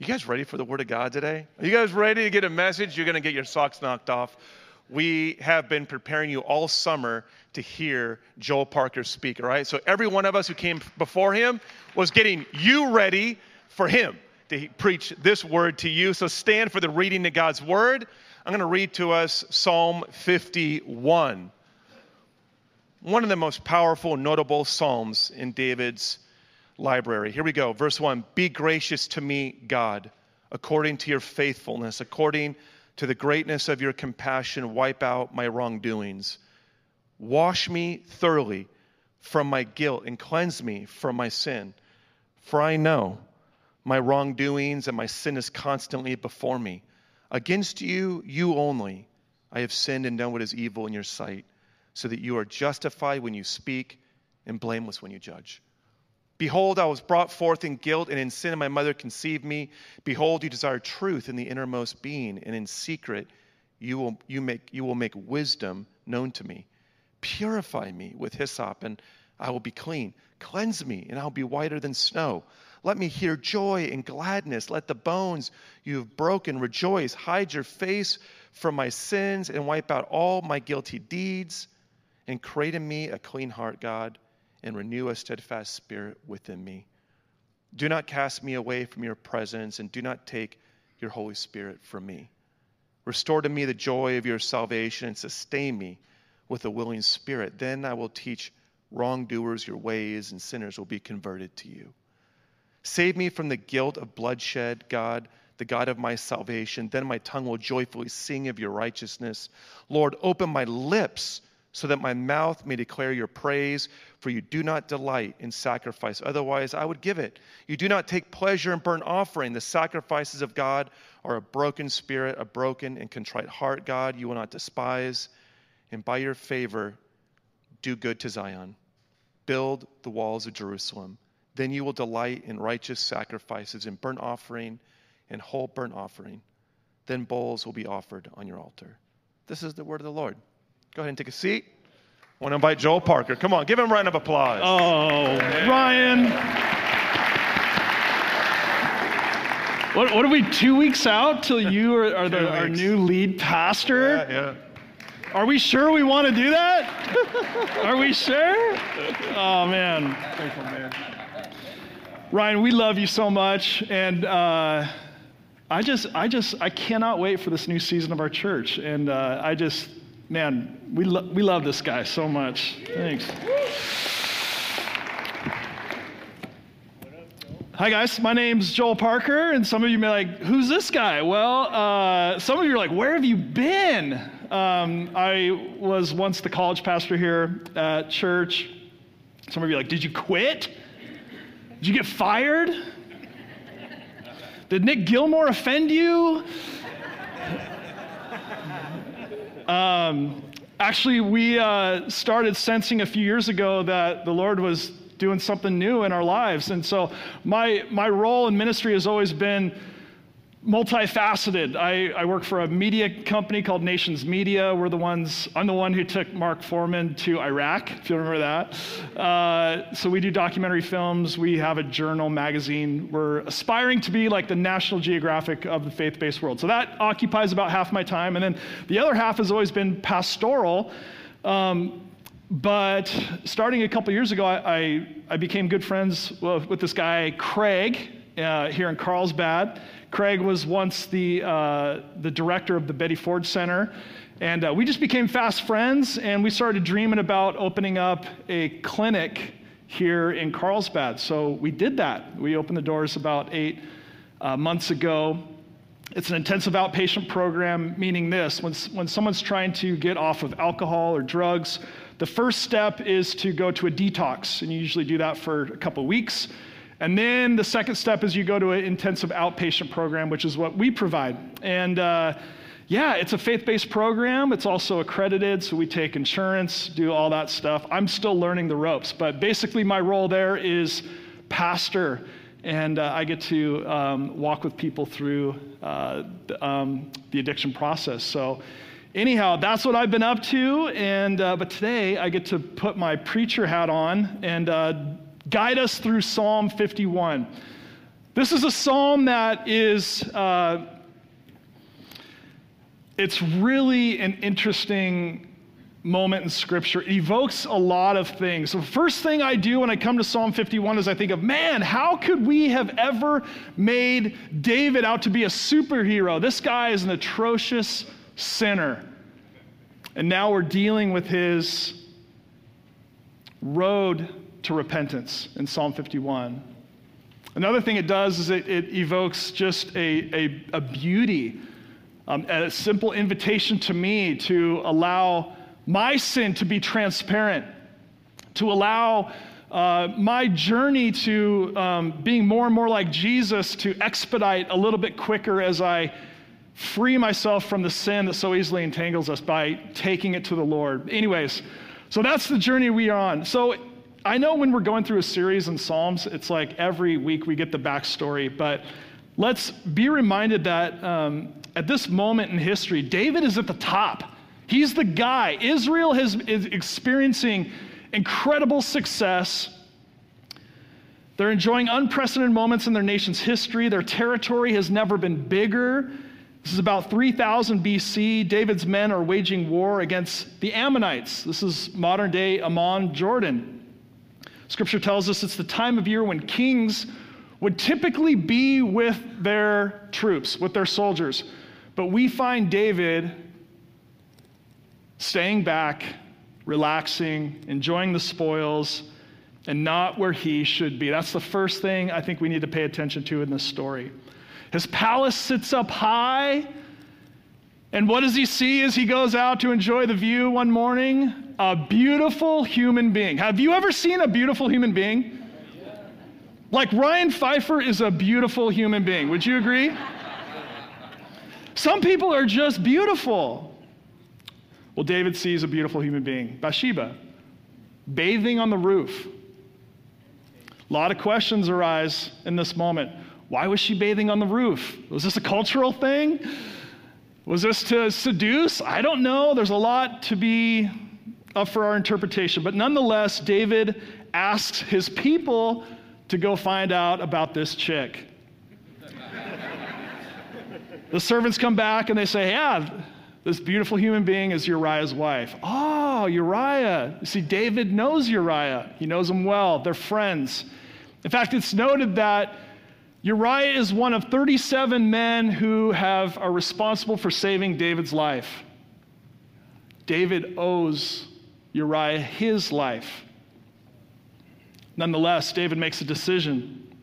You guys ready for the Word of God today? Are you guys ready to get a message? You're going to get your socks knocked off. We have been preparing you all summer to hear Joel Parker speak, all right? So every one of us who came before him was getting you ready for him to preach this word to you. So stand for the reading of God's Word. I'm going to read to us Psalm 51. One of the most powerful, notable Psalms in David's library. Here we go. Verse 1 Be gracious to me, God, according to your faithfulness, according to the greatness of your compassion, wipe out my wrongdoings. Wash me thoroughly from my guilt and cleanse me from my sin. For I know my wrongdoings and my sin is constantly before me. Against you, you only, I have sinned and done what is evil in your sight, so that you are justified when you speak and blameless when you judge. Behold, I was brought forth in guilt, and in sin and my mother conceived me. Behold, you desire truth in the innermost being, and in secret you will, you make, you will make wisdom known to me. Purify me with hyssop, and I will be clean. Cleanse me, and I'll be whiter than snow. Let me hear joy and gladness. Let the bones you have broken rejoice. Hide your face from my sins and wipe out all my guilty deeds. And create in me a clean heart, God and renew a steadfast spirit within me. Do not cast me away from your presence, and do not take your Holy Spirit from me. Restore to me the joy of your salvation, and sustain me with a willing spirit. Then I will teach wrongdoers your ways, and sinners will be converted to you. Save me from the guilt of bloodshed, God, the God of my salvation. Then my tongue will joyfully sing of your righteousness. Lord, open my lips so that my mouth may declare your praise. For you do not delight in sacrifice, otherwise I would give it. You do not take pleasure in burnt offering. The sacrifices of God are a broken spirit, a broken and contrite heart, God, you will not despise. And by your favor, do good to Zion. Build the walls of Jerusalem. Then you will delight in righteous sacrifices, in burnt offering and whole burnt offering. Then bowls will be offered on your altar. This is the word of the Lord. Go ahead and take a seat. I want to invite Joel Parker. Come on, give him a round of applause. Oh, Ryan. What, what are we, two weeks out till you are, are the, our new lead pastor? Yeah, yeah. Are we sure we want to do that? are we sure? Oh, man. Thankful, man. Ryan, we love you so much. And, uh, I just, I just, I cannot wait for this new season of our church. And uh, I just, man, we, lo- we love this guy so much. Thanks. Hi, guys. My name's Joel Parker, and some of you may be like, who's this guy? Well, uh, some of you are like, where have you been? Um, I was once the college pastor here at church. Some of you are like, did you quit? Did you get fired? Did Nick Gilmore offend you? Um, actually, we uh, started sensing a few years ago that the Lord was doing something new in our lives. And so, my, my role in ministry has always been multifaceted. I, I, work for a media company called Nations Media. We're the ones, I'm the one who took Mark Foreman to Iraq, if you remember that. Uh, so we do documentary films. We have a journal, magazine. We're aspiring to be like the National Geographic of the faith based world. So that occupies about half my time. And then the other half has always been pastoral. Um, but starting a couple years ago, I, I, I became good friends with this guy, Craig, uh, here in Carlsbad. Craig was once the, uh, the director of the Betty Ford Center. And uh, we just became fast friends, and we started dreaming about opening up a clinic here in Carlsbad. So we did that. We opened the doors about eight uh, months ago. It's an intensive outpatient program, meaning this when, when someone's trying to get off of alcohol or drugs, the first step is to go to a detox, and you usually do that for a couple weeks. And then the second step is you go to an intensive outpatient program, which is what we provide. And uh, yeah, it's a faith based program. It's also accredited, so we take insurance, do all that stuff. I'm still learning the ropes, but basically, my role there is pastor. And uh, I get to um, walk with people through uh, the, um, the, addiction process. So, anyhow, that's what I've been up to. And uh, but today I get to put my preacher hat on and uh, guide us through Psalm 51. This is a psalm that is, uh, it's really an interesting moment in Scripture. It evokes a lot of things. So, the first thing I do when I come to Psalm 51 is I think of, man, how could we have ever made David out to be a superhero? This guy is an atrocious sinner. And now we're dealing with his road to repentance in Psalm 51. Another thing it does is it, it evokes just a, a, a beauty, um, a simple invitation to me to allow my sin to be transparent, to allow uh, my journey to um, being more and more like Jesus to expedite a little bit quicker as I free myself from the sin that so easily entangles us by taking it to the Lord. Anyways, so that's the journey we are on. So I know when we're going through a series in Psalms, it's like every week we get the backstory, but let's be reminded that um, at this moment in history, David is at the top. He's the guy. Israel has, is experiencing incredible success. They're enjoying unprecedented moments in their nation's history. Their territory has never been bigger. This is about 3000 BC. David's men are waging war against the Ammonites. This is modern day Amman, Jordan. Scripture tells us it's the time of year when kings would typically be with their troops, with their soldiers. But we find David staying back, relaxing, enjoying the spoils, and not where he should be. That's the first thing I think we need to pay attention to in this story. His palace sits up high. And what does he see as he goes out to enjoy the view one morning? A beautiful human being. Have you ever seen a beautiful human being? Like Ryan Pfeiffer is a beautiful human being. Would you agree? Some people are just beautiful. Well, David sees a beautiful human being, Bathsheba, bathing on the roof. A lot of questions arise in this moment. Why was she bathing on the roof? Was this a cultural thing? Was this to seduce? I don't know. There's a lot to be up for our interpretation. But nonetheless, David asks his people to go find out about this chick. the servants come back and they say, Yeah, this beautiful human being is Uriah's wife. Oh, Uriah. You see, David knows Uriah, he knows him well. They're friends. In fact, it's noted that Uriah is one of 37 men who have, are responsible for saving David's life. David owes Uriah his life. Nonetheless, David makes a decision.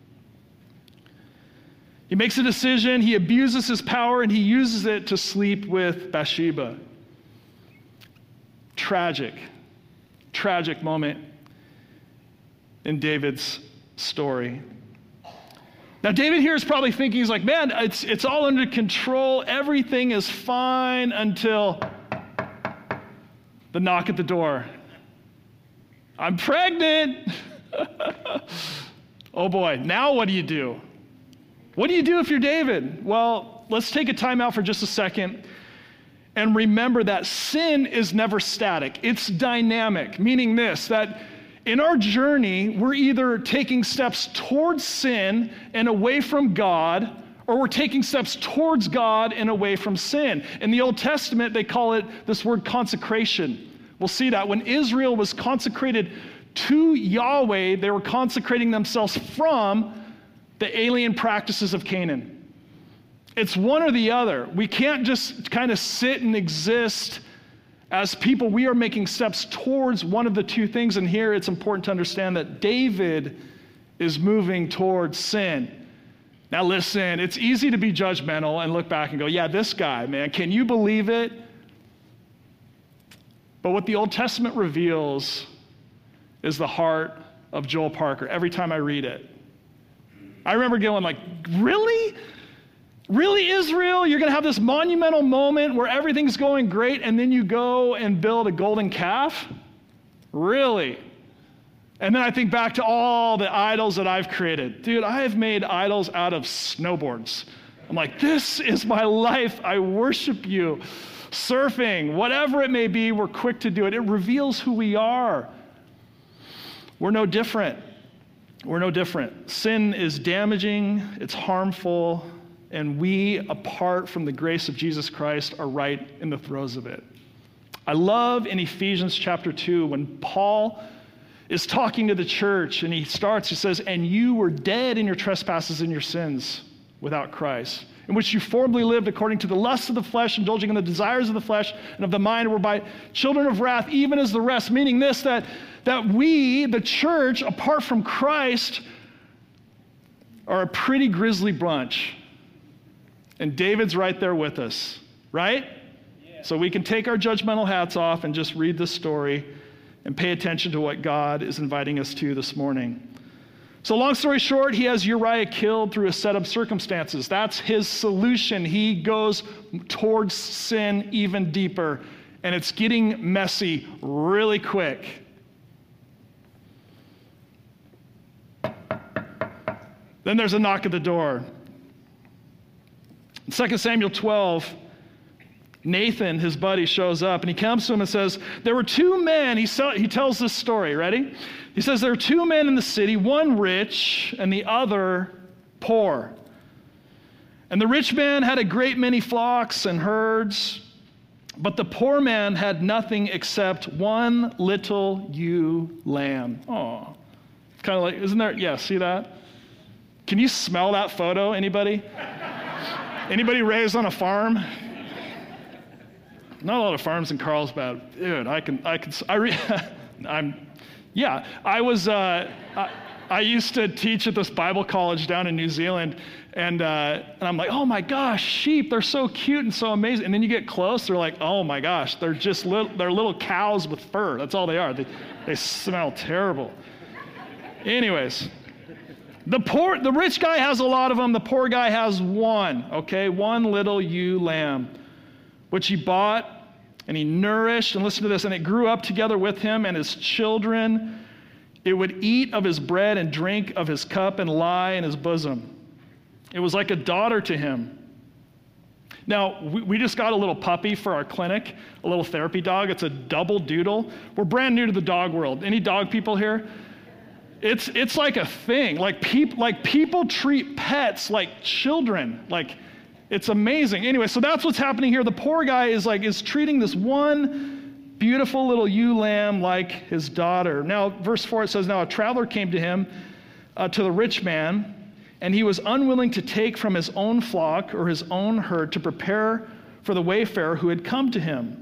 He makes a decision, he abuses his power, and he uses it to sleep with Bathsheba. Tragic, tragic moment in David's story. Now, David here is probably thinking, he's like, man, it's, it's all under control. Everything is fine until the knock at the door. I'm pregnant. oh boy, now what do you do? What do you do if you're David? Well, let's take a time out for just a second and remember that sin is never static, it's dynamic, meaning this that in our journey, we're either taking steps towards sin and away from God, or we're taking steps towards God and away from sin. In the Old Testament, they call it this word consecration. We'll see that when Israel was consecrated to Yahweh, they were consecrating themselves from the alien practices of Canaan. It's one or the other. We can't just kind of sit and exist as people. We are making steps towards one of the two things. And here it's important to understand that David is moving towards sin. Now, listen, it's easy to be judgmental and look back and go, yeah, this guy, man, can you believe it? But what the Old Testament reveals is the heart of Joel Parker every time I read it. I remember going like, really? Really, Israel? You're going to have this monumental moment where everything's going great, and then you go and build a golden calf? Really? And then I think back to all the idols that I've created. Dude, I have made idols out of snowboards. I'm like, this is my life. I worship you. Surfing, whatever it may be, we're quick to do it. It reveals who we are. We're no different. we're no different. Sin is damaging, it's harmful, and we, apart from the grace of Jesus Christ, are right in the throes of it. I love in Ephesians chapter 2 when Paul is talking to the church and he starts, he says, And you were dead in your trespasses and your sins without Christ, in which you formerly lived according to the lusts of the flesh, indulging in the desires of the flesh and of the mind, were by children of wrath, even as the rest. Meaning this, that, that we, the church, apart from Christ, are a pretty grisly bunch. And David's right there with us, right? Yeah. So we can take our judgmental hats off and just read this story and pay attention to what God is inviting us to this morning. So, long story short, he has Uriah killed through a set of circumstances. That's his solution. He goes towards sin even deeper, and it's getting messy really quick. Then there's a knock at the door. In 2 Samuel 12, Nathan, his buddy, shows up and he comes to him and says, There were two men. He, he tells this story. Ready? He says, There are two men in the city, one rich and the other poor. And the rich man had a great many flocks and herds, but the poor man had nothing except one little ewe lamb. Oh, kind of like, isn't there? Yeah, see that? Can you smell that photo? Anybody? Anybody raised on a farm? Not a lot of farms in Carlsbad. Dude, I can, I can, I re, I'm, yeah, I was, uh, I, I, used to teach at this Bible college down in New Zealand, and, uh, and I'm like, oh my gosh, sheep, they're so cute and so amazing. And then you get close, they're like, oh my gosh, they're just little, they're little cows with fur. That's all they are. They, they smell terrible. Anyways, the poor, the rich guy has a lot of them. The poor guy has one, okay? One little ewe lamb, which he bought and he nourished. And listen to this, and it grew up together with him and his children. It would eat of his bread and drink of his cup and lie in his bosom. It was like a daughter to him. Now, we, we just got a little puppy for our clinic, a little therapy dog. It's a double doodle. We're brand new to the dog world. Any dog people here? It's, it's like a thing. Like, peop, like people treat pets like children. Like, it's amazing. Anyway, so that's what's happening here. The poor guy is like, is treating this one beautiful little ewe lamb like his daughter. Now, verse 4, it says, Now a traveler came to him, uh, to the rich man, and he was unwilling to take from his own flock or his own herd to prepare for the wayfarer who had come to him.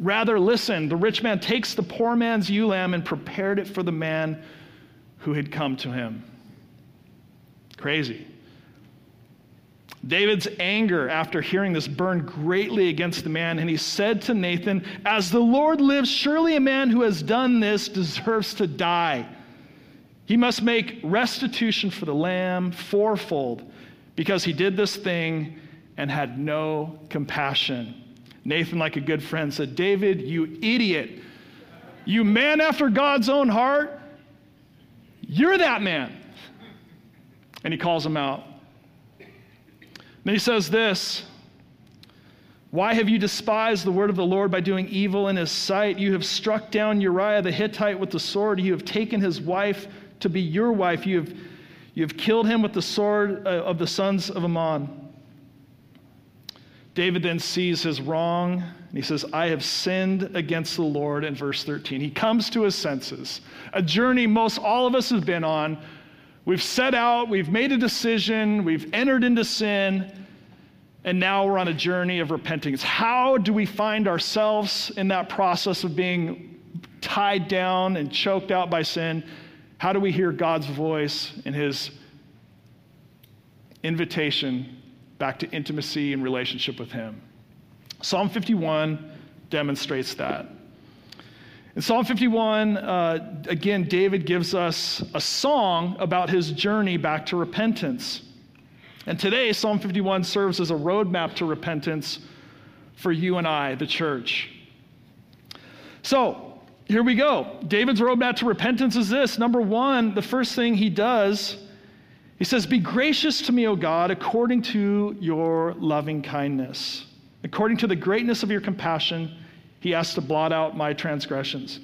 Rather, listen, the rich man takes the poor man's ewe lamb and prepared it for the man who had come to him. Crazy. David's anger after hearing this burned greatly against the man, and he said to Nathan, As the Lord lives, surely a man who has done this deserves to die. He must make restitution for the lamb fourfold because he did this thing and had no compassion. Nathan, like a good friend, said, David, you idiot, you man after God's own heart, you're that man. And he calls him out. Then he says this Why have you despised the word of the Lord by doing evil in his sight? You have struck down Uriah the Hittite with the sword. You have taken his wife to be your wife. You have, you have killed him with the sword uh, of the sons of Ammon. David then sees his wrong and he says, I have sinned against the Lord in verse 13. He comes to his senses, a journey most all of us have been on. We've set out, we've made a decision, we've entered into sin, and now we're on a journey of repentance. How do we find ourselves in that process of being tied down and choked out by sin? How do we hear God's voice and his invitation back to intimacy and relationship with Him. Psalm 51 demonstrates that. In Psalm 51, uh, again, David gives us a song about his journey back to repentance. And today, Psalm 51 serves as a roadmap to repentance for you and I, the church. So, here we go. David's roadmap to repentance is this. Number one, the first thing he does he says, Be gracious to me, O God, according to your loving kindness. According to the greatness of your compassion, he asks to blot out my transgressions.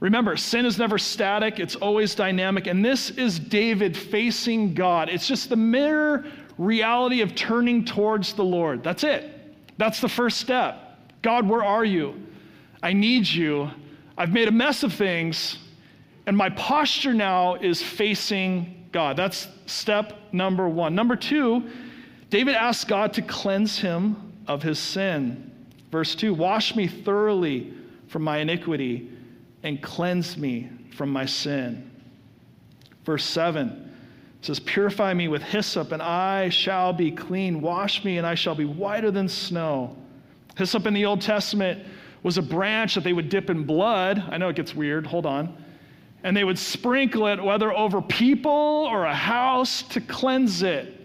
Remember, sin is never static, it's always dynamic. And this is David facing God. It's just the mirror reality of turning towards the Lord. That's it. That's the first step. God, where are you? I need you. I've made a mess of things, and my posture now is facing God. That's step number one. Number two, David asks God to cleanse him of his sin. Verse 2 Wash me thoroughly from my iniquity and cleanse me from my sin. Verse 7 says, Purify me with hyssop, and I shall be clean. Wash me, and I shall be whiter than snow. Hyssop in the Old Testament was a branch that they would dip in blood. I know it gets weird, hold on. And they would sprinkle it, whether over people or a house, to cleanse it.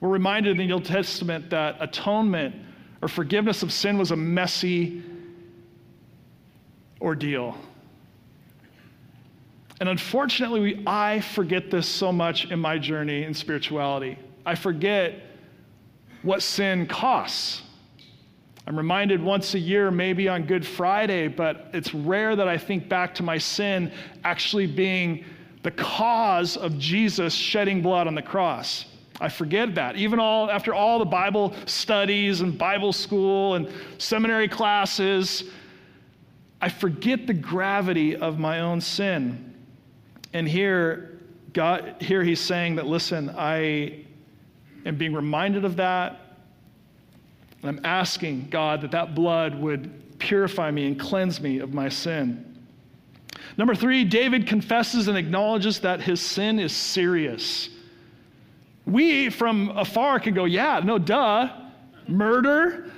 We're reminded in the Old Testament that atonement or forgiveness of sin was a messy ordeal. And unfortunately, we, I forget this so much in my journey in spirituality. I forget what sin costs. I'm reminded once a year, maybe on Good Friday, but it's rare that I think back to my sin actually being the cause of Jesus shedding blood on the cross. I forget that. Even all after all the Bible studies and Bible school and seminary classes, I forget the gravity of my own sin. And here, God, here he's saying that, listen, I am being reminded of that. And I'm asking God that that blood would purify me and cleanse me of my sin. Number three, David confesses and acknowledges that his sin is serious. We from afar can go, yeah, no, duh. Murder,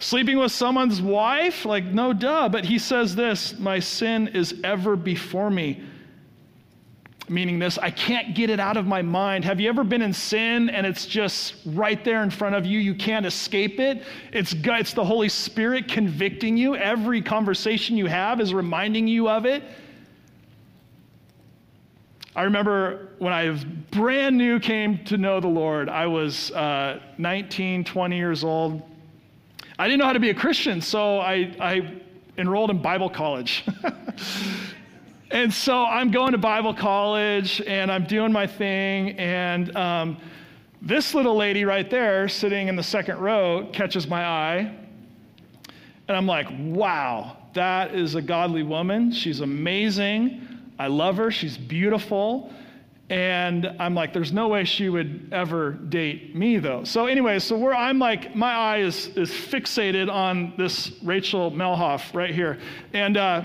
Sleeping with someone's wife? Like, no, duh. But he says this My sin is ever before me. Meaning this, I can't get it out of my mind. Have you ever been in sin and it's just right there in front of you? You can't escape it. It's, it's the Holy Spirit convicting you. Every conversation you have is reminding you of it. I remember when I brand new, came to know the Lord. I was uh, 19, 20 years old I didn't know how to be a Christian, so I, I enrolled in Bible college. and so I'm going to Bible college and I'm doing my thing. And um, this little lady right there, sitting in the second row, catches my eye. And I'm like, wow, that is a godly woman. She's amazing. I love her. She's beautiful. And I'm like, there's no way she would ever date me, though. So, anyway, so where I'm like, my eye is, is fixated on this Rachel Melhoff right here. And, uh,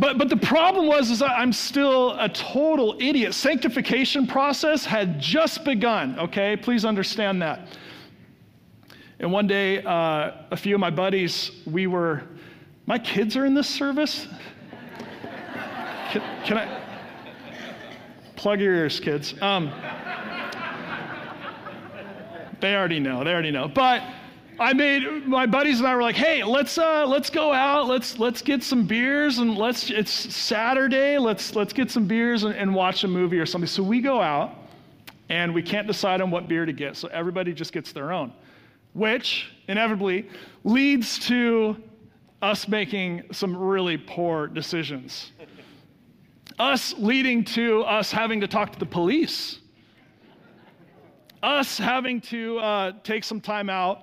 but, but the problem was is I'm still a total idiot. Sanctification process had just begun, okay? Please understand that. And one day, uh, a few of my buddies, we were, my kids are in this service? Can, can I? Plug your ears, kids. Um, they already know. They already know. But I made my buddies and I were like, "Hey, let's uh, let's go out. Let's let's get some beers and let's. It's Saturday. Let's let's get some beers and, and watch a movie or something." So we go out, and we can't decide on what beer to get. So everybody just gets their own, which inevitably leads to us making some really poor decisions us leading to us having to talk to the police, us having to uh, take some time out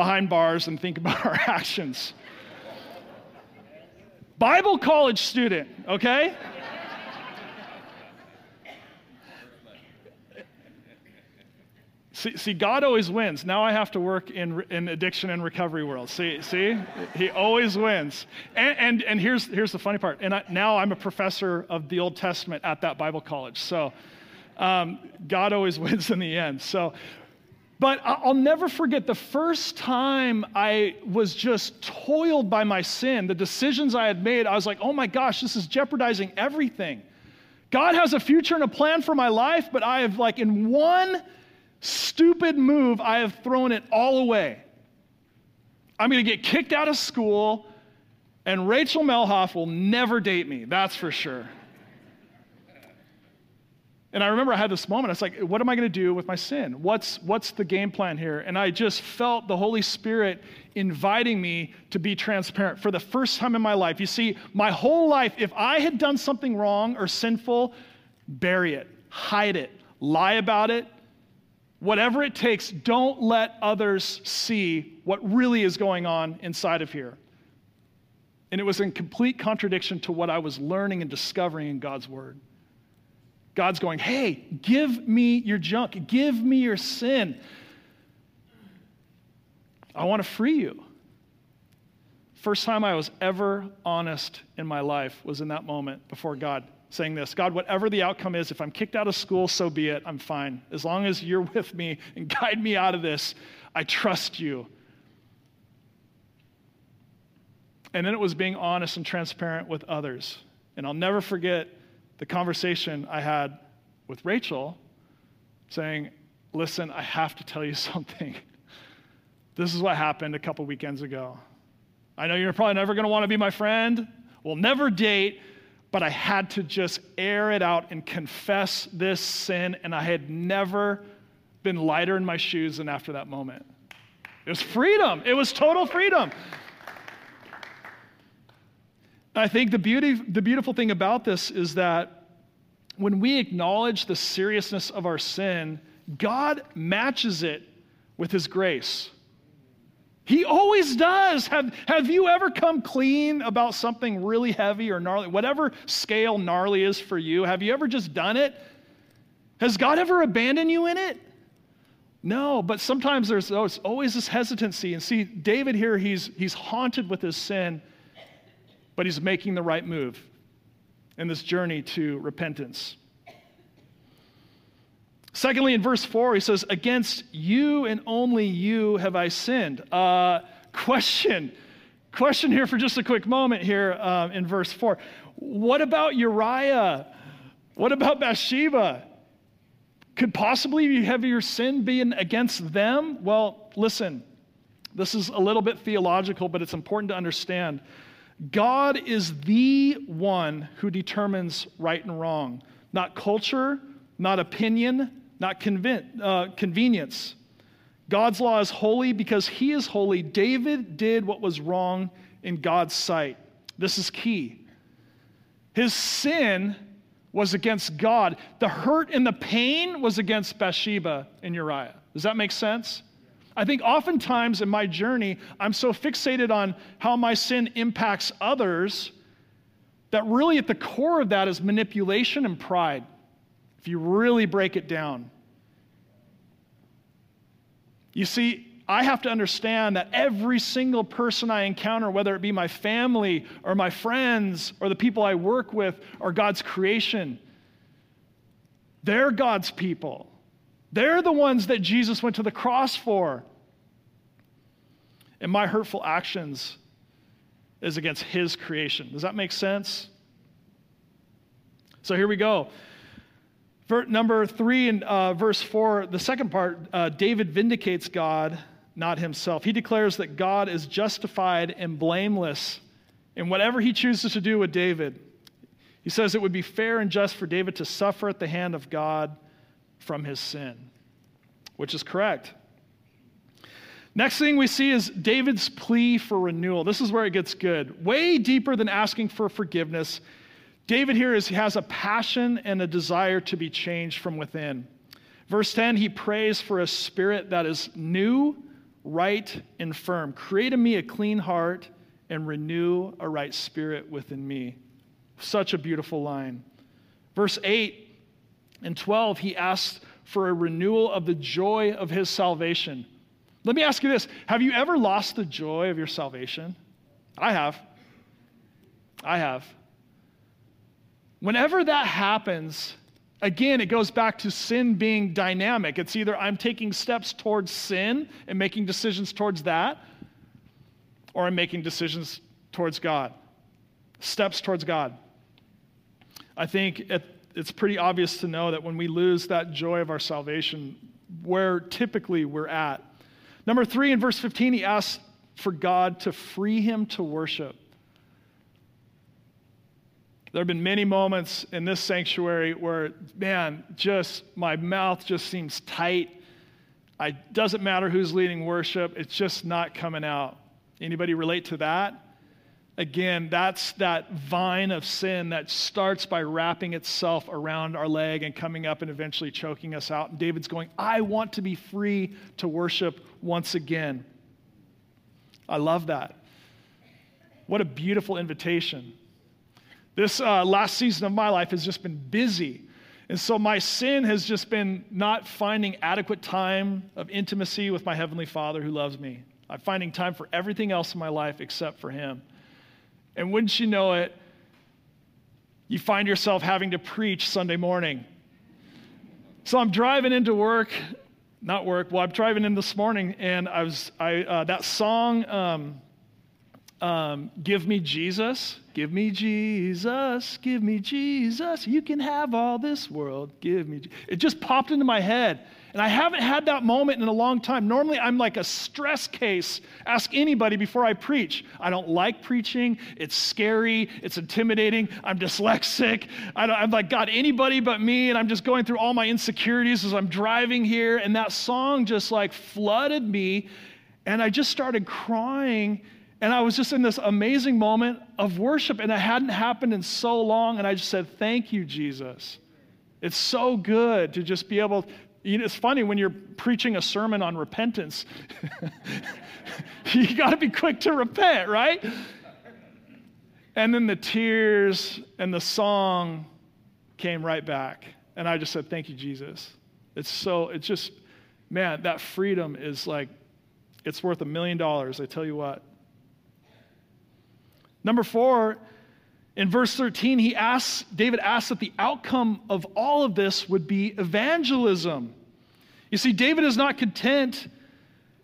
behind bars and think about our actions. Bible college student, okay? See, see, God always wins. Now I have to work in, in addiction and recovery world. See, see, He always wins. And, and, and here's, here's the funny part. And I, now I'm a professor of the Old Testament at that Bible college. So um, God always wins in the end. So, but I'll never forget the first time I was just toiled by my sin, the decisions I had made. I was like, oh my gosh, this is jeopardizing everything. God has a future and a plan for my life, but I have, like, in one stupid move, I have thrown it all away. I'm going to get kicked out of school, and Rachel Melhoff will never date me, that's for sure. And I remember I had this moment. I was like, what am I going to do with my sin? What's, what's the game plan here? And I just felt the Holy Spirit inviting me to be transparent for the first time in my life. You see, my whole life, if I had done something wrong or sinful, bury it, hide it, lie about it, whatever it takes, don't let others see what really is going on inside of here. And it was in complete contradiction to what I was learning and discovering in God's Word. God's going, hey, give me your junk, give me your sin. I want to free you. First time I was ever honest in my life was in that moment before God, saying this God, whatever the outcome is, if I'm kicked out of school, so be it. I'm fine. As long as you're with me and guide me out of this, I trust you. And then it was being honest and transparent with others. And I'll never forget the conversation I had with Rachel saying, Listen, I have to tell you something. This is what happened a couple weekends ago. I know you're probably never going to want to be my friend. We'll never date, but I had to just air it out and confess this sin, and I had never been lighter in my shoes than after that moment. It was freedom, it was total freedom. I think the, beauty, the beautiful thing about this is that when we acknowledge the seriousness of our sin, God matches it with His grace. He always does. Have, have you ever come clean about something really heavy or gnarly? Whatever scale gnarly is for you, have you ever just done it? Has God ever abandoned you in it? No, but sometimes there's oh, always this hesitancy. And see, David here, he's, he's haunted with his sin but he's making the right move in this journey to repentance. Secondly, in verse 4, he says, Against you and only you have I sinned. Uh, question. Question here for just a quick moment here uh, in verse 4. What about Uriah? What about Bathsheba? Could possibly have your sin be against them? Well, listen, this is a little bit theological, but it's important to understand. God is the one who determines right and wrong, not culture, not opinion, not uh, convenience. God's law is holy because he is holy. David did what was wrong in God's sight. This is key. His sin was against God, the hurt and the pain was against Bathsheba and Uriah. Does that make sense? I think oftentimes in my journey, I'm so fixated on how my sin impacts others that really at the core of that is manipulation and pride, if you really break it down. You see, I have to understand that every single person I encounter, whether it be my family or my friends or the people I work with or God's creation, they're God's people. They're the ones that Jesus went to the cross for. And my hurtful actions is against his creation. Does that make sense? So here we go. Number three in uh, verse four, the second part, uh, David vindicates God, not himself. He declares that God is justified and blameless in whatever he chooses to do with David. He says it would be fair and just for David to suffer at the hand of God from his sin, which is correct. Next thing we see is David's plea for renewal. This is where it gets good. Way deeper than asking for forgiveness. David here is, has a passion and a desire to be changed from within. Verse 10, he prays for a spirit that is new, right, and firm. Create in me a clean heart and renew a right spirit within me. Such a beautiful line. Verse 8 and 12, he asks for a renewal of the joy of his salvation. Let me ask you this Have you ever lost the joy of your salvation? I have. I have. Whenever that happens, again, it goes back to sin being dynamic. It's either I'm taking steps towards sin and making decisions towards that, or I'm making decisions towards God. Steps towards God. I think it, it's pretty obvious to know that when we lose that joy of our salvation, where typically we're at, Number three, in verse 15, he asks for God to free him to worship. There have been many moments in this sanctuary where, man, just my mouth just seems tight. It doesn't matter who's leading worship, it's just not coming out. Anybody relate to that? Again, that's that vine of sin that starts by wrapping itself around our leg and coming up and eventually choking us out. And David's going, I want to be free to worship once again. I love that. What a beautiful invitation. This uh, last season of my life has just been busy. And so my sin has just been not finding adequate time of intimacy with my Heavenly Father who loves me. I'm finding time for everything else in my life except for Him. And wouldn't you know it, you find yourself having to preach Sunday morning. So I'm driving into work, not work, well, I'm driving in this morning, and I was, I, uh, that song, um, um, Give Me Jesus, give me Jesus, give me Jesus, you can have all this world, give me. It just popped into my head. And I haven't had that moment in a long time. Normally, I'm like a stress case. Ask anybody before I preach. I don't like preaching. It's scary. It's intimidating. I'm dyslexic. I am like, God, anybody but me. And I'm just going through all my insecurities as I'm driving here. And that song just like flooded me. And I just started crying. And I was just in this amazing moment of worship. And it hadn't happened in so long. And I just said, Thank you, Jesus. It's so good to just be able you know, it's funny when you're preaching a sermon on repentance, you got to be quick to repent, right? And then the tears and the song came right back. And I just said, Thank you, Jesus. It's so, it's just, man, that freedom is like, it's worth a million dollars, I tell you what. Number four, in verse 13, he asks, David asks that the outcome of all of this would be evangelism. You see, David is not content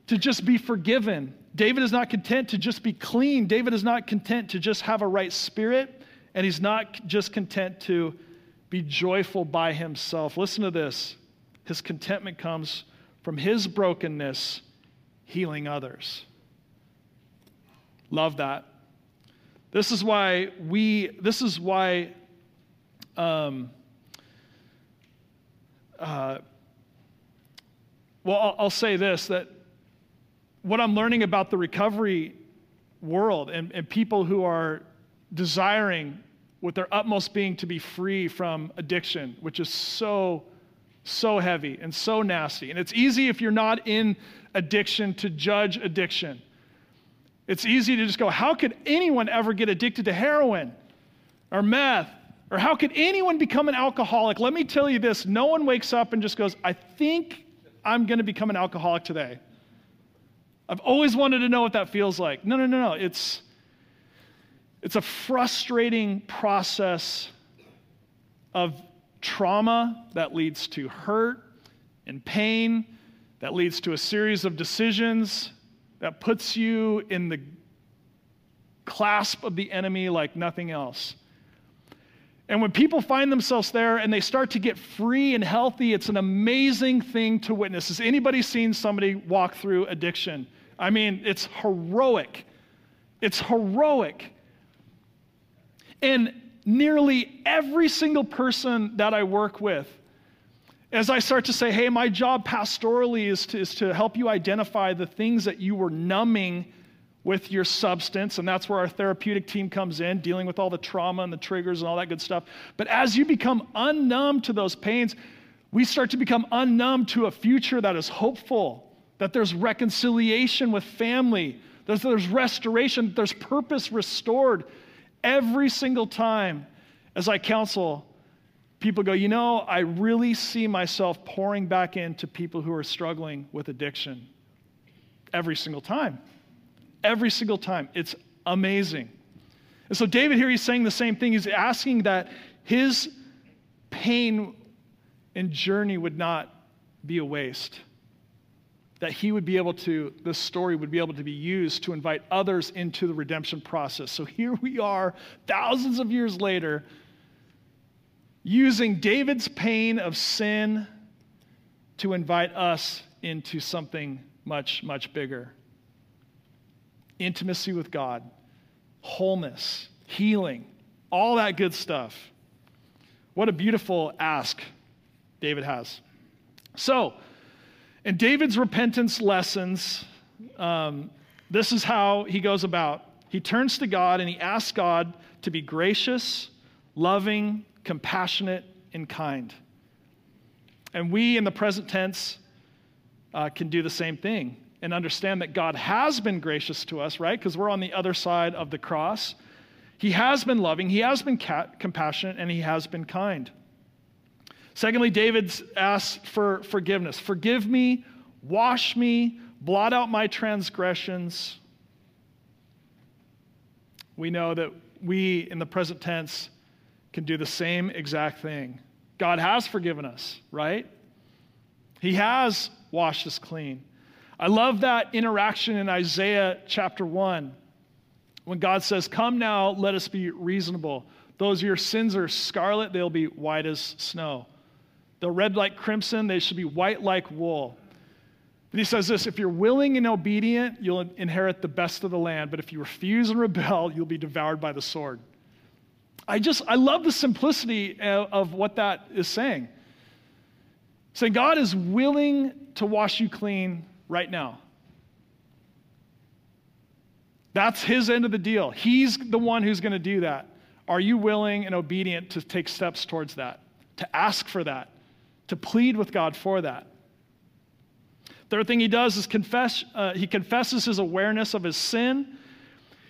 to just be forgiven. David is not content to just be clean. David is not content to just have a right spirit. And he's not just content to be joyful by himself. Listen to this his contentment comes from his brokenness healing others. Love that. This is why we, this is why um, uh, well, I'll, I'll, say this that what I'm learning about the recovery world and, and people who are desiring with their utmost being to be free from addiction, which is so, so heavy and so nasty. And it's easy if you're not in addiction to judge addiction. It's easy to just go, how could anyone ever get addicted to heroin or meth? Or how could anyone become an alcoholic? Let me tell you this no one wakes up and just goes, I think I'm going to become an alcoholic today. I've always wanted to know what that feels like. No, no, no, no. It's, it's a frustrating process of trauma that leads to hurt and pain, that leads to a series of decisions that puts you in the clasp of the enemy like nothing else. And when people find themselves there and they start to get free and healthy, it's an amazing thing to witness. Has anybody seen somebody walk through addiction? I mean, it's heroic. It's heroic. And nearly every single person that I work with as I start to say, hey, my job pastorally is to, is to help you identify the things that you were numbing with your substance, and that's where our therapeutic team comes in, dealing with all the trauma and the triggers and all that good stuff. But as you become unnumb to those pains, we start to become unnumb to a future that is hopeful, that there's reconciliation with family, there's, there's restoration, there's purpose restored every single time as I counsel people go, you know, I really see myself pouring back into people who are struggling with addiction every single time. Every single time. It's amazing. And so, David here, he's saying the same thing. He's asking that his pain and journey would not be a waste. That he would be able to, this story would be able to be used to invite others into the redemption process. So here we are, thousands of years later, using David's pain of sin to invite us into something much, much bigger intimacy with God, wholeness, healing, All that good stuff. What a beautiful ask David has. So, in David's repentance lessons, um, this is how he goes about. He turns to God and he asks God to be gracious, loving, compassionate, and kind. And we, in the present tense, uh, can do the same thing and understand that God has been gracious to us, right? Because we're on the other side of the cross. He has been loving, he has been ca- compassionate, and he has been kind. Secondly, David asks for forgiveness. Forgive me, wash me, blot out my transgressions. We know that we, in the present tense, can do the same exact thing. God has forgiven us, right? He has washed us clean. I love that interaction in Isaiah chapter 1 when God says, Come now, let us be reasonable. Those your sins are scarlet, they'll be white as snow. They're red like crimson, they should be white like wool. And he says this if you're willing and obedient, you'll inherit the best of the land. But if you refuse and rebel, you'll be devoured by the sword. I just, I love the simplicity of what that is saying. Saying God is willing to wash you clean right now. That's his end of the deal. He's the one who's going to do that. Are you willing and obedient to take steps towards that? To ask for that? To plead with God for that? Third thing he does is confess, uh, he confesses his awareness of his sin.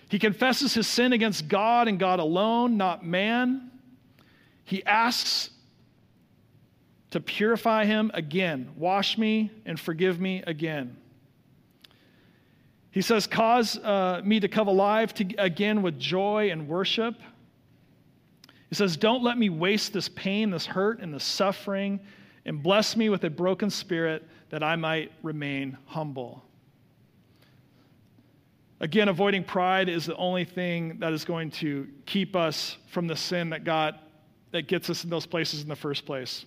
He confesses his sin against God and God alone, not man. He asks to purify him again. Wash me and forgive me again. He says, Cause uh, me to come alive to, again with joy and worship. He says, Don't let me waste this pain, this hurt, and this suffering, and bless me with a broken spirit that I might remain humble. Again, avoiding pride is the only thing that is going to keep us from the sin that got that gets us in those places in the first place.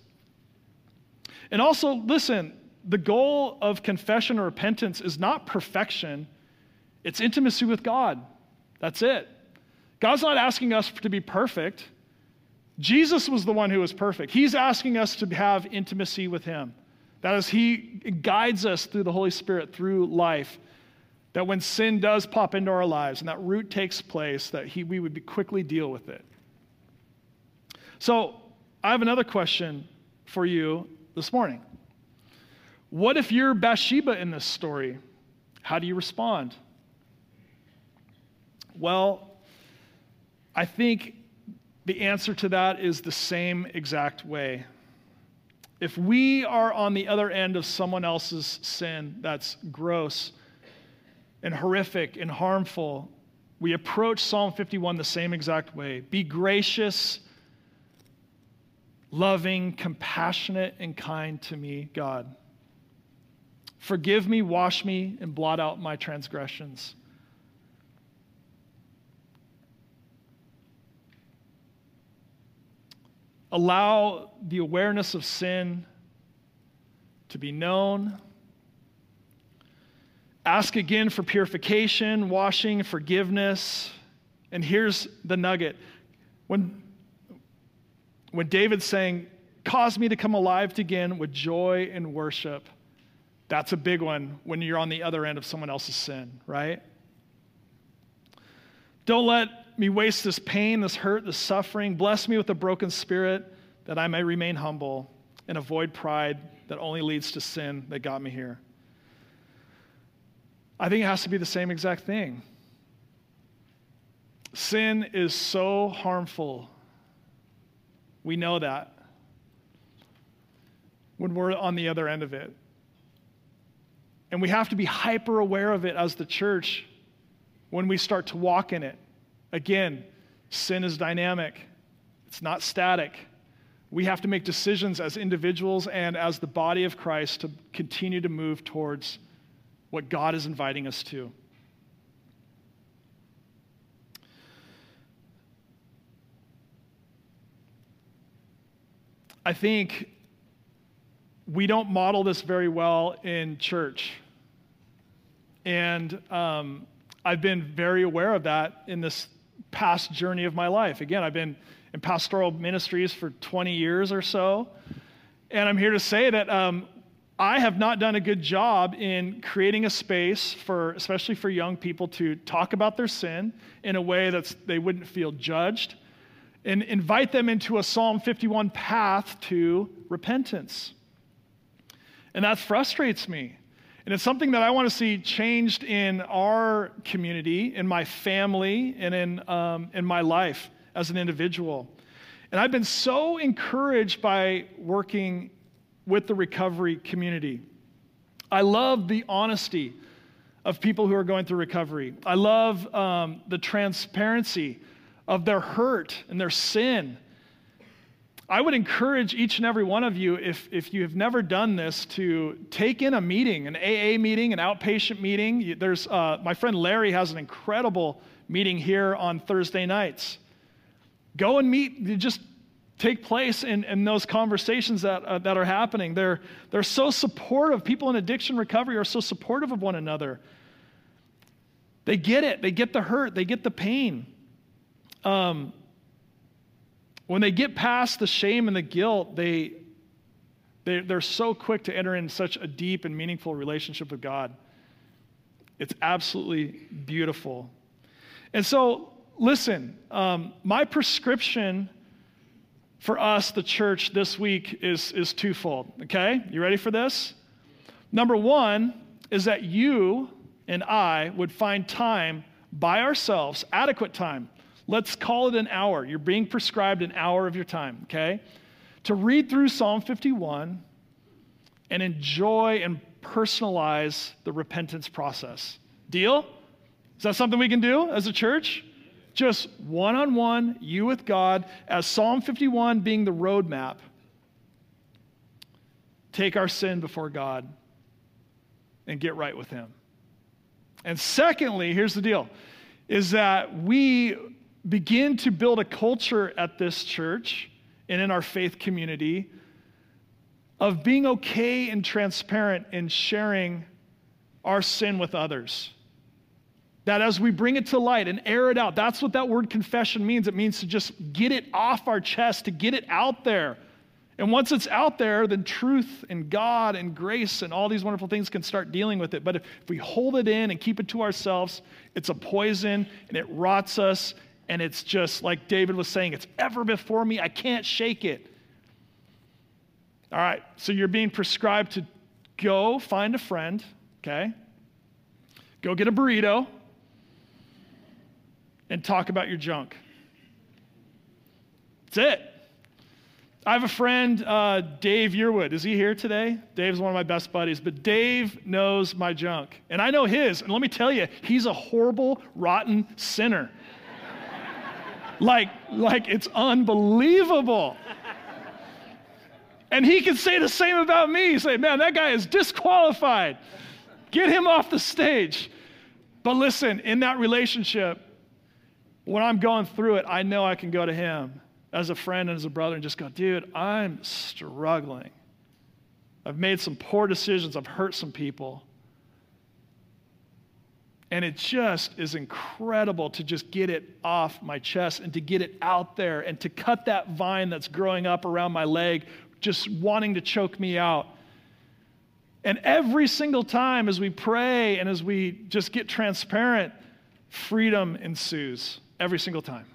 And also, listen, the goal of confession or repentance is not perfection, it's intimacy with God. That's it. God's not asking us to be perfect. Jesus was the one who was perfect. He's asking us to have intimacy with Him. That is, He guides us through the Holy Spirit through life. That when sin does pop into our lives and that root takes place, that he, we would quickly deal with it. So, I have another question for you this morning. What if you're Bathsheba in this story? How do you respond? Well, I think the answer to that is the same exact way. If we are on the other end of someone else's sin that's gross and horrific and harmful, we approach Psalm 51 the same exact way. Be gracious loving, compassionate, and kind to me, God. Forgive me, wash me, and blot out my transgressions. Allow the awareness of sin to be known. Ask again for purification, washing, forgiveness. And here's the nugget. When when David's saying, Cause me to come alive again with joy and worship, that's a big one when you're on the other end of someone else's sin, right? Don't let me waste this pain, this hurt, this suffering. Bless me with a broken spirit that I may remain humble and avoid pride that only leads to sin that got me here. I think it has to be the same exact thing. Sin is so harmful we know that when we're on the other end of it. And we have to be hyper aware of it as the church when we start to walk in it. Again, sin is dynamic, it's not static. We have to make decisions as individuals and as the body of Christ to continue to move towards what God is inviting us to. I think we don't model this very well in church. And um, I've been very aware of that in this past journey of my life. Again, I've been in pastoral ministries for 20 years or so. And I'm here to say that um, I have not done a good job in creating a space for, especially for young people, to talk about their sin in a way that they wouldn't feel judged and invite them into a Psalm 51 path to repentance. And that frustrates me. And it's something that I want to see changed in our community, in my family, and in, um, in my life as an individual. And I've been so encouraged by working with the recovery community. I love the honesty of people who are going through recovery. I love um, the transparency of their hurt and their sin. I would encourage each and every one of you, if, if you have never done this, to take in a meeting, an AA meeting, an outpatient meeting. There's, uh, my friend Larry has an incredible meeting here on Thursday nights. Go and meet, just take place in, in those conversations that, uh, that are happening. They're, they're so supportive. People in addiction recovery are so supportive of one another. They get it, they get the hurt, they get the pain. Um, when they get past the shame and the guilt, they, they, they're so quick to enter in such a deep and meaningful relationship with God. It's absolutely beautiful. And so listen, um, my prescription for us, the church, this week is, is twofold. Okay? You ready for this? Number one is that you and I would find time by ourselves, adequate time. Let's call it an hour. You're being prescribed an hour of your time, okay? To read through Psalm 51 and enjoy and personalize the repentance process. Deal? Is that something we can do as a church? Just one on one, you with God, as Psalm 51 being the roadmap. Take our sin before God and get right with Him. And secondly, here's the deal is that we begin to build a culture at this church and in our faith community of being okay and transparent in sharing our sin with others. That as we bring it to light and air it out, that's what that word confession means. It means to just get it off our chest, to get it out there. And once it's out there, then truth and God and grace and all these wonderful things can start dealing with it. But if, we hold it in and keep it to ourselves, it's a poison and it rots us. And it's just like David was saying, it's ever before me. I can't shake it. All right, so you're being prescribed to go find a friend, okay? Go get a burrito and talk about your junk. That's it. I have a friend, uh, Dave Yearwood. Is he here today? Dave's one of my best buddies, but Dave knows my junk, and I know his. And let me tell you, he's a horrible, rotten sinner. like, like it's unbelievable. And he can say the same about me. Say, man, that guy is disqualified. Get him off the stage. But listen, in that relationship, when I'm going through it, I know I can go to him as a friend and as a brother and just go, dude, I'm struggling. I've made some poor decisions, I've hurt some people. And it just is incredible to just get it off my chest and to get it out there and to cut that vine that's growing up around my leg, just wanting to choke me out. And every single time as we pray and as we just get transparent, freedom ensues every single time.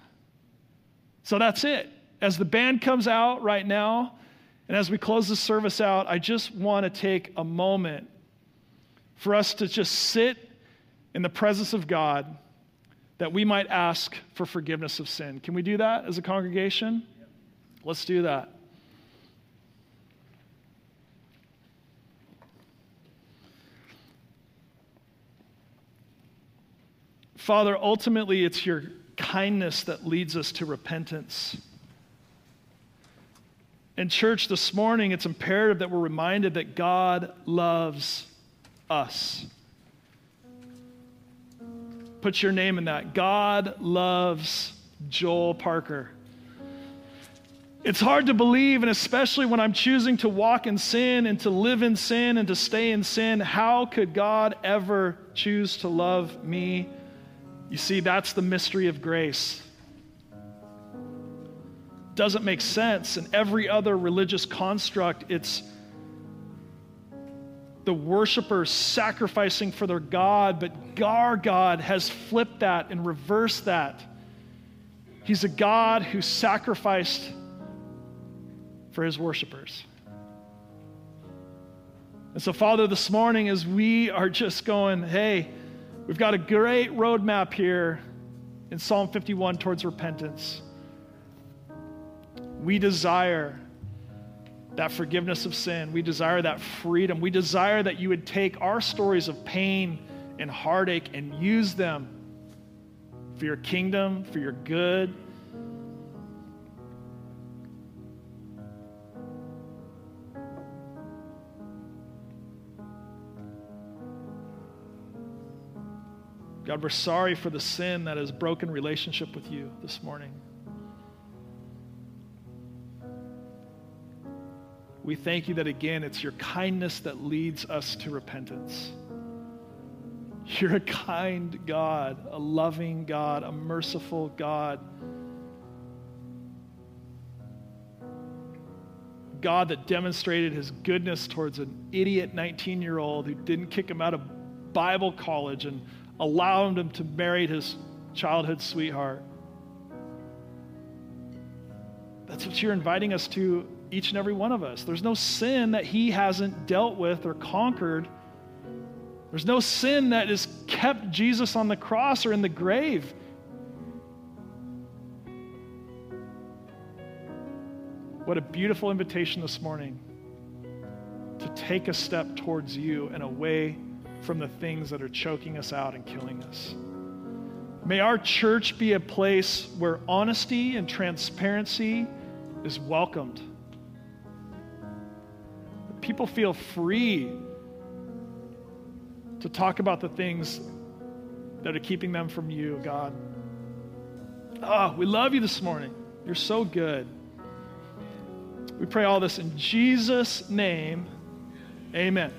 So that's it. As the band comes out right now, and as we close the service out, I just want to take a moment for us to just sit in the presence of God that we might ask for forgiveness of sin. Can we do that as a congregation? Let's do that. Father, ultimately, it's your kindness that leads us to repentance. In church this morning, it's imperative that we're reminded that God loves us. Put your name in that. God loves Joel Parker. It's hard to believe, and especially when I'm choosing to walk in sin and to live in sin and to stay in sin, how could God ever choose to love me you see, that's the mystery of grace. doesn't make sense. In every other religious construct, it's the worshipers sacrificing for their God, but our God has flipped that and reversed that. He's a God who sacrificed for his worshipers. And so, Father, this morning, as we are just going, hey, we've got a great roadmap here in Psalm 51 towards repentance. We desire that forgiveness of sin. We desire that freedom. We desire that you would take our stories of pain and heartache and use them for your kingdom, for your good. God, we're sorry for the sin that has broken relationship with you this morning. We thank you that again, it's your kindness that leads us to repentance. You're a kind God, a loving God, a merciful God. God that demonstrated his goodness towards an idiot 19 year old who didn't kick him out of Bible college and allowed him to marry his childhood sweetheart. That's what you're inviting us to each and every one of us. There's no sin that he hasn't dealt with or conquered. There's no sin that has kept Jesus on the cross or in the grave. What a beautiful invitation this morning to take a step towards you and away from the things that are choking us out and killing us. May our church be a place where honesty and transparency is welcomed people feel free to talk about the things that are keeping them from you, God. Oh, we love you this morning. You're so good. We pray all this in Jesus' name. Amen.